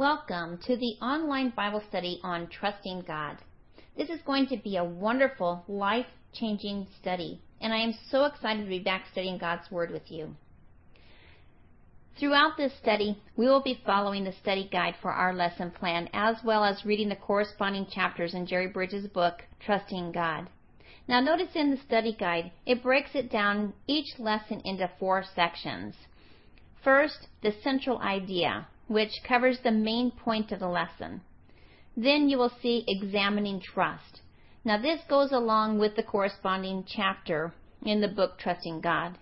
Welcome to the online Bible study on trusting God. This is going to be a wonderful, life changing study, and I am so excited to be back studying God's Word with you. Throughout this study, we will be following the study guide for our lesson plan as well as reading the corresponding chapters in Jerry Bridges' book, Trusting God. Now, notice in the study guide, it breaks it down each lesson into four sections. First, the central idea, which covers the main point of the lesson. Then you will see examining trust. Now, this goes along with the corresponding chapter in the book Trusting God.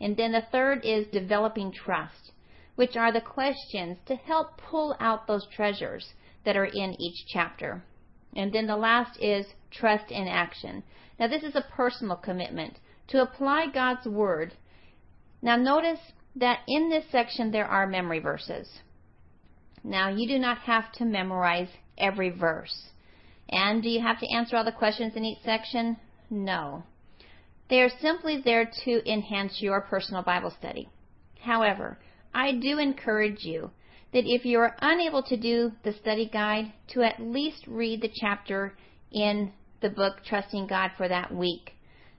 And then the third is developing trust, which are the questions to help pull out those treasures that are in each chapter. And then the last is trust in action. Now, this is a personal commitment to apply God's Word. Now, notice that in this section there are memory verses. Now, you do not have to memorize every verse. And do you have to answer all the questions in each section? No. They are simply there to enhance your personal Bible study. However, I do encourage you that if you are unable to do the study guide, to at least read the chapter in the book Trusting God for that week.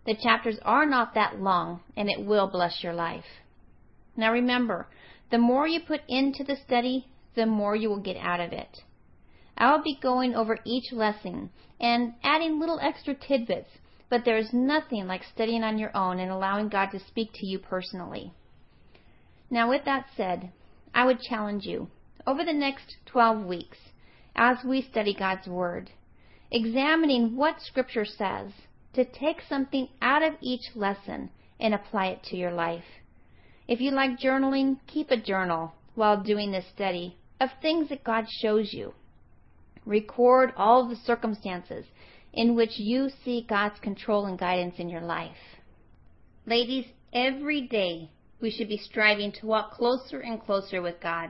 The chapters are not that long, and it will bless your life. Now remember, the more you put into the study, the more you will get out of it. I will be going over each lesson and adding little extra tidbits, but there is nothing like studying on your own and allowing God to speak to you personally. Now, with that said, I would challenge you over the next 12 weeks as we study God's Word, examining what Scripture says, to take something out of each lesson and apply it to your life. If you like journaling, keep a journal while doing this study of things that God shows you. Record all the circumstances in which you see God's control and guidance in your life. Ladies, every day we should be striving to walk closer and closer with God,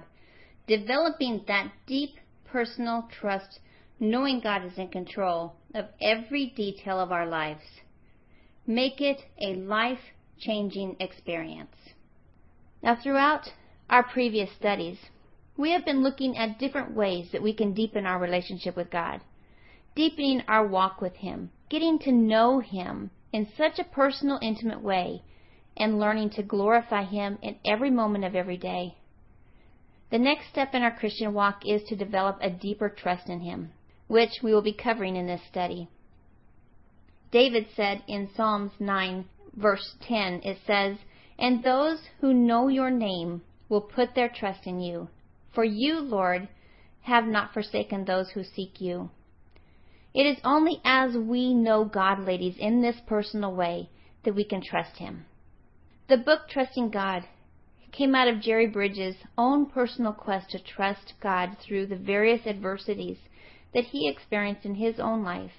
developing that deep personal trust, knowing God is in control of every detail of our lives. Make it a life changing experience. Now, throughout our previous studies, we have been looking at different ways that we can deepen our relationship with God, deepening our walk with Him, getting to know Him in such a personal, intimate way, and learning to glorify Him in every moment of every day. The next step in our Christian walk is to develop a deeper trust in Him, which we will be covering in this study. David said in Psalms 9, verse 10, it says, and those who know your name will put their trust in you. For you, Lord, have not forsaken those who seek you. It is only as we know God, ladies, in this personal way that we can trust Him. The book Trusting God came out of Jerry Bridges' own personal quest to trust God through the various adversities that he experienced in his own life.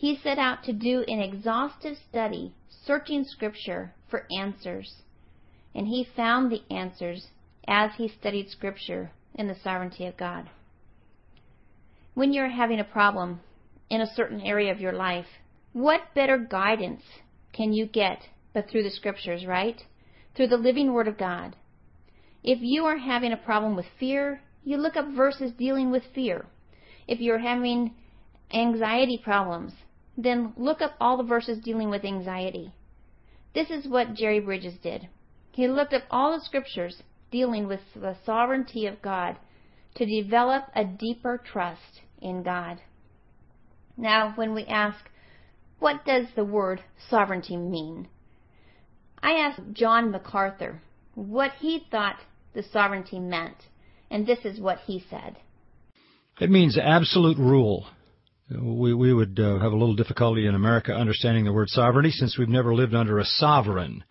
He set out to do an exhaustive study, searching Scripture for answers. And he found the answers as he studied Scripture in the sovereignty of God. When you're having a problem in a certain area of your life, what better guidance can you get but through the Scriptures, right? Through the living Word of God. If you are having a problem with fear, you look up verses dealing with fear. If you're having anxiety problems, then look up all the verses dealing with anxiety. This is what Jerry Bridges did. He looked up all the scriptures dealing with the sovereignty of God to develop a deeper trust in God. Now, when we ask, what does the word sovereignty mean? I asked John MacArthur what he thought the sovereignty meant, and this is what he said. It means absolute rule. We, we would uh, have a little difficulty in America understanding the word sovereignty since we've never lived under a sovereign.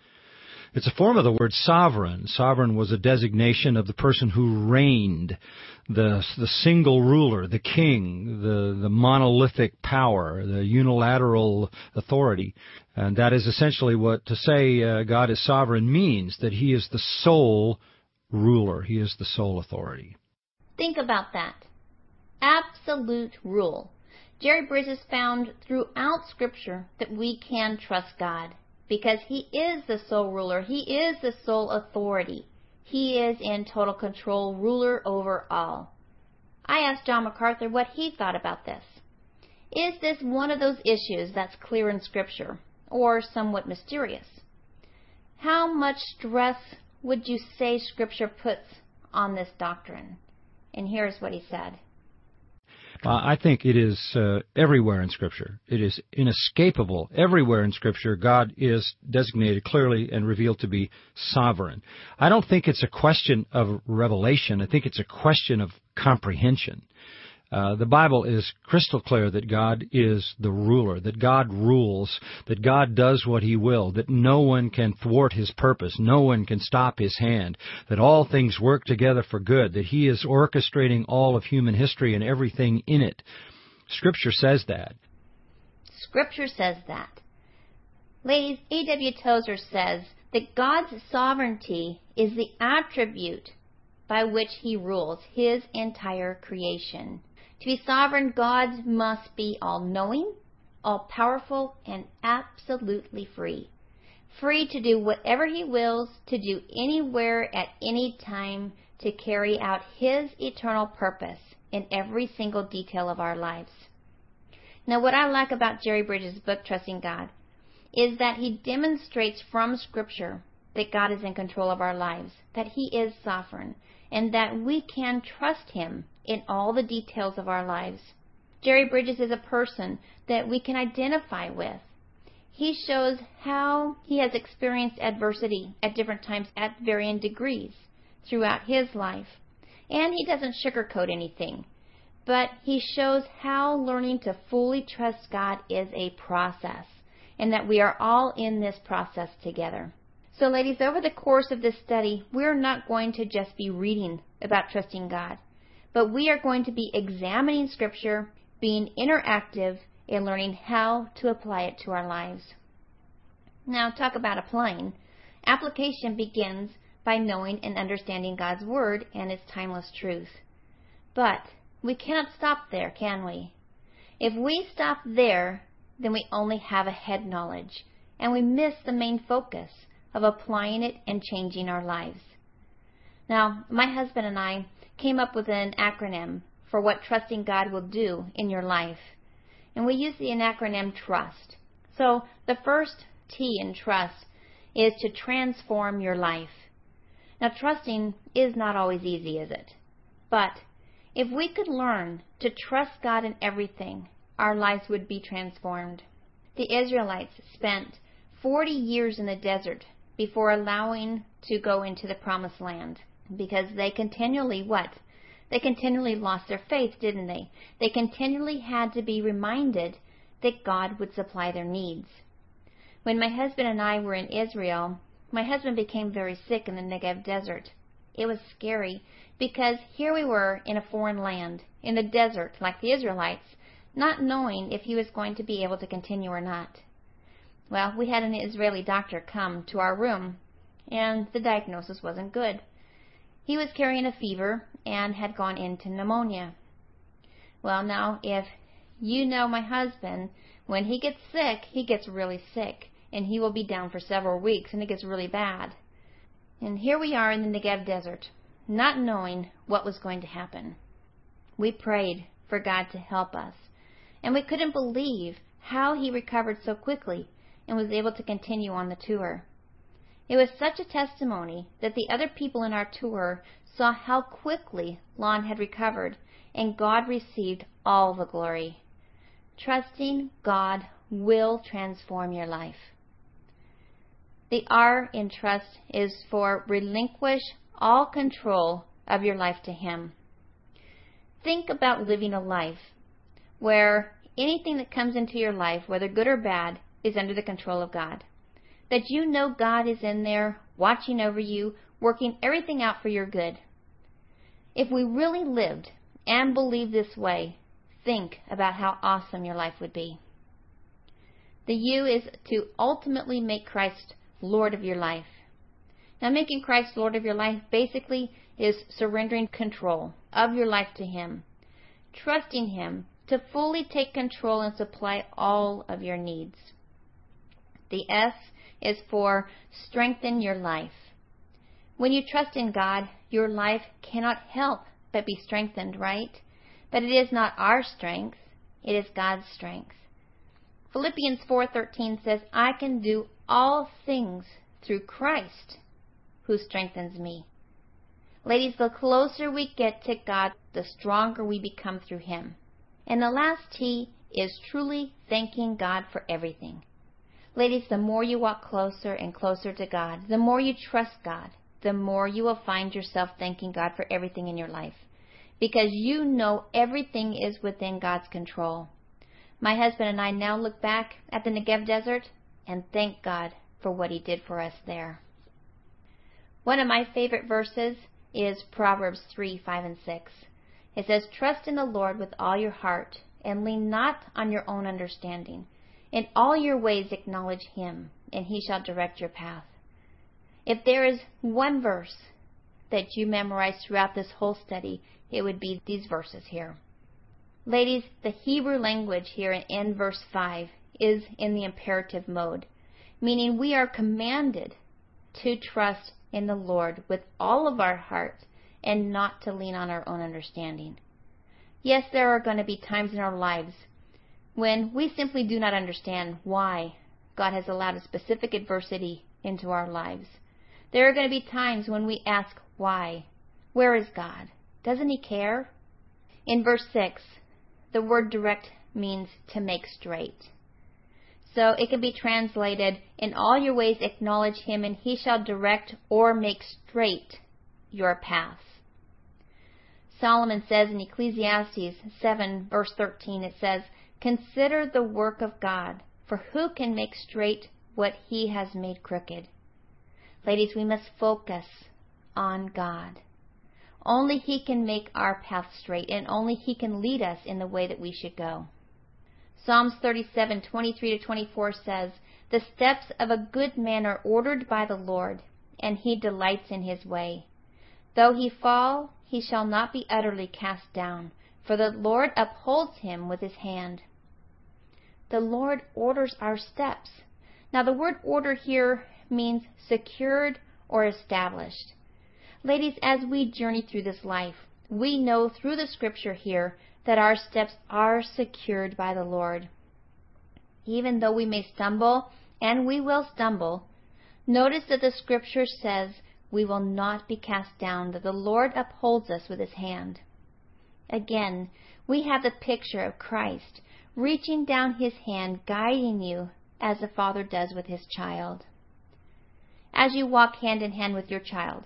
It's a form of the word sovereign. Sovereign was a designation of the person who reigned, the, the single ruler, the king, the, the monolithic power, the unilateral authority. And that is essentially what to say uh, God is sovereign means, that he is the sole ruler. He is the sole authority. Think about that. Absolute rule. Jerry Bridges found throughout Scripture that we can trust God because He is the sole ruler. He is the sole authority. He is in total control, ruler over all. I asked John MacArthur what he thought about this. Is this one of those issues that's clear in Scripture, or somewhat mysterious? How much stress would you say Scripture puts on this doctrine? And here's what he said. I think it is uh, everywhere in Scripture. It is inescapable. Everywhere in Scripture, God is designated clearly and revealed to be sovereign. I don't think it's a question of revelation. I think it's a question of comprehension. Uh, the Bible is crystal clear that God is the ruler, that God rules, that God does what He will, that no one can thwart His purpose, no one can stop His hand, that all things work together for good, that He is orchestrating all of human history and everything in it. Scripture says that. Scripture says that. Ladies, A.W. Tozer says that God's sovereignty is the attribute by which He rules His entire creation. To be sovereign, God must be all knowing, all powerful, and absolutely free. Free to do whatever He wills, to do anywhere at any time, to carry out His eternal purpose in every single detail of our lives. Now, what I like about Jerry Bridges' book, Trusting God, is that he demonstrates from Scripture that God is in control of our lives, that He is sovereign, and that we can trust Him in all the details of our lives. Jerry Bridges is a person that we can identify with. He shows how he has experienced adversity at different times at varying degrees throughout his life. And he doesn't sugarcoat anything, but he shows how learning to fully trust God is a process and that we are all in this process together. So, ladies, over the course of this study, we're not going to just be reading about trusting God but we are going to be examining Scripture, being interactive, and learning how to apply it to our lives. Now, talk about applying. Application begins by knowing and understanding God's Word and its timeless truth. But we cannot stop there, can we? If we stop there, then we only have a head knowledge, and we miss the main focus of applying it and changing our lives. Now, my husband and I came up with an acronym for what trusting God will do in your life. And we use the acronym TRUST. So the first T in trust is to transform your life. Now, trusting is not always easy, is it? But if we could learn to trust God in everything, our lives would be transformed. The Israelites spent 40 years in the desert before allowing to go into the promised land because they continually what? They continually lost their faith, didn't they? They continually had to be reminded that God would supply their needs. When my husband and I were in Israel, my husband became very sick in the Negev desert. It was scary because here we were in a foreign land, in the desert, like the Israelites, not knowing if he was going to be able to continue or not. Well, we had an Israeli doctor come to our room, and the diagnosis wasn't good. He was carrying a fever and had gone into pneumonia. Well, now, if you know my husband, when he gets sick, he gets really sick, and he will be down for several weeks, and it gets really bad. And here we are in the Negev desert, not knowing what was going to happen. We prayed for God to help us, and we couldn't believe how he recovered so quickly and was able to continue on the tour. It was such a testimony that the other people in our tour saw how quickly Lon had recovered, and God received all the glory. Trusting God will transform your life. The R in trust is for relinquish all control of your life to Him. Think about living a life where anything that comes into your life, whether good or bad, is under the control of God that you know God is in there watching over you, working everything out for your good. If we really lived and believed this way, think about how awesome your life would be. The U is to ultimately make Christ Lord of your life. Now, making Christ Lord of your life basically is surrendering control of your life to Him, trusting Him to fully take control and supply all of your needs. The S is for strengthen your life. When you trust in God, your life cannot help but be strengthened, right? But it is not our strength, it is God's strength. Philippians 4:13 says, "I can do all things through Christ who strengthens me." Ladies, the closer we get to God, the stronger we become through him. And the last T is truly thanking God for everything. Ladies, the more you walk closer and closer to God, the more you trust God, the more you will find yourself thanking God for everything in your life. Because you know everything is within God's control. My husband and I now look back at the Negev desert and thank God for what He did for us there. One of my favorite verses is Proverbs 3 5 and 6. It says, Trust in the Lord with all your heart and lean not on your own understanding. In all your ways acknowledge Him, and He shall direct your path. If there is one verse that you memorize throughout this whole study, it would be these verses here. Ladies, the Hebrew language here in verse 5 is in the imperative mode, meaning we are commanded to trust in the Lord with all of our heart and not to lean on our own understanding. Yes, there are going to be times in our lives when we simply do not understand why God has allowed a specific adversity into our lives. There are going to be times when we ask, why? Where is God? Doesn't He care? In verse 6, the word direct means to make straight. So it can be translated, In all your ways acknowledge Him, and He shall direct or make straight your paths. Solomon says in Ecclesiastes 7, verse 13, it says, Consider the work of God, for who can make straight what He has made crooked? Ladies, we must focus on God. Only He can make our path straight, and only He can lead us in the way that we should go. Psalms 37:23 to 24 says, "The steps of a good man are ordered by the Lord, and He delights in His way. Though he fall, he shall not be utterly cast down, for the Lord upholds him with His hand." The Lord orders our steps. Now, the word order here means secured or established. Ladies, as we journey through this life, we know through the scripture here that our steps are secured by the Lord. Even though we may stumble, and we will stumble, notice that the scripture says we will not be cast down, that the Lord upholds us with his hand. Again, we have the picture of Christ reaching down his hand, guiding you as a father does with his child as you walk hand in hand with your child.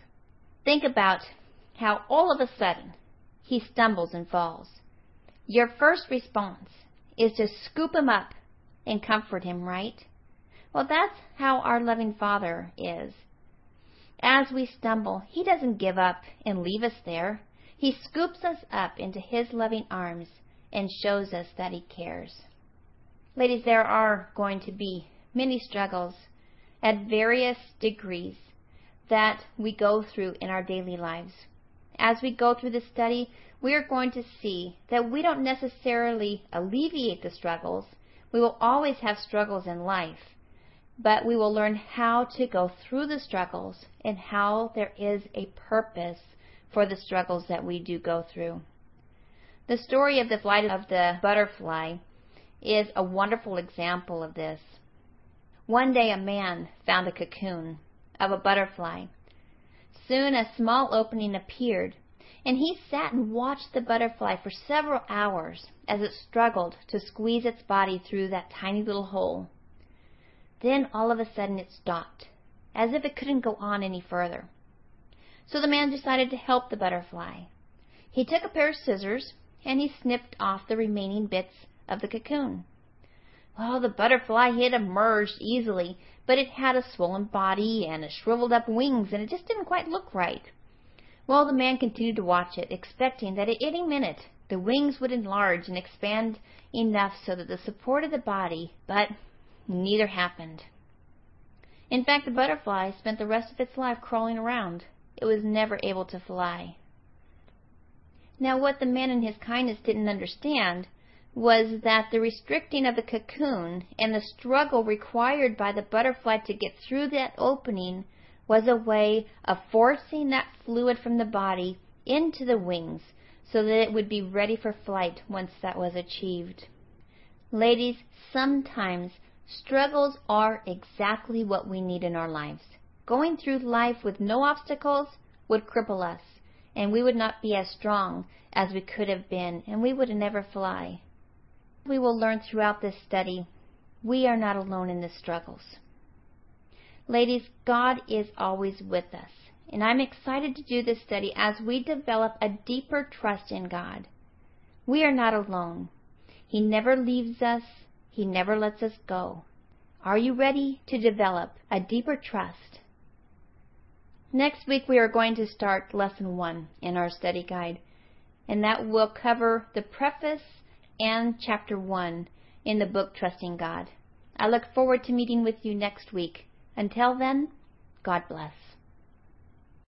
Think about how all of a sudden he stumbles and falls. Your first response is to scoop him up and comfort him, right? Well, that's how our loving Father is. As we stumble, He doesn't give up and leave us there. He scoops us up into His loving arms and shows us that He cares. Ladies, there are going to be many struggles at various degrees that we go through in our daily lives. As we go through this study, we are going to see that we don't necessarily alleviate the struggles. We will always have struggles in life, but we will learn how to go through the struggles and how there is a purpose for the struggles that we do go through. The story of the flight of the butterfly is a wonderful example of this. One day a man found a cocoon of a butterfly. Soon a small opening appeared, and he sat and watched the butterfly for several hours as it struggled to squeeze its body through that tiny little hole. Then all of a sudden it stopped, as if it couldn't go on any further. So the man decided to help the butterfly. He took a pair of scissors and he snipped off the remaining bits of the cocoon. Well, the butterfly had emerged easily, but it had a swollen body and shriveled up wings, and it just didn't quite look right. Well, the man continued to watch it, expecting that at any minute the wings would enlarge and expand enough so that the support of the body, but neither happened. In fact, the butterfly spent the rest of its life crawling around. It was never able to fly. Now, what the man in his kindness didn't understand was that the restricting of the cocoon and the struggle required by the butterfly to get through that opening was a way of forcing that fluid from the body into the wings so that it would be ready for flight once that was achieved. Ladies, sometimes struggles are exactly what we need in our lives. Going through life with no obstacles would cripple us, and we would not be as strong as we could have been, and we would never fly. We will learn throughout this study we are not alone in the struggles. Ladies, God is always with us, and I'm excited to do this study as we develop a deeper trust in God. We are not alone. He never leaves us. He never lets us go. Are you ready to develop a deeper trust? Next week we are going to start lesson one in our study guide, and that will cover the preface and chapter one in the book Trusting God. I look forward to meeting with you next week. Until then, God bless.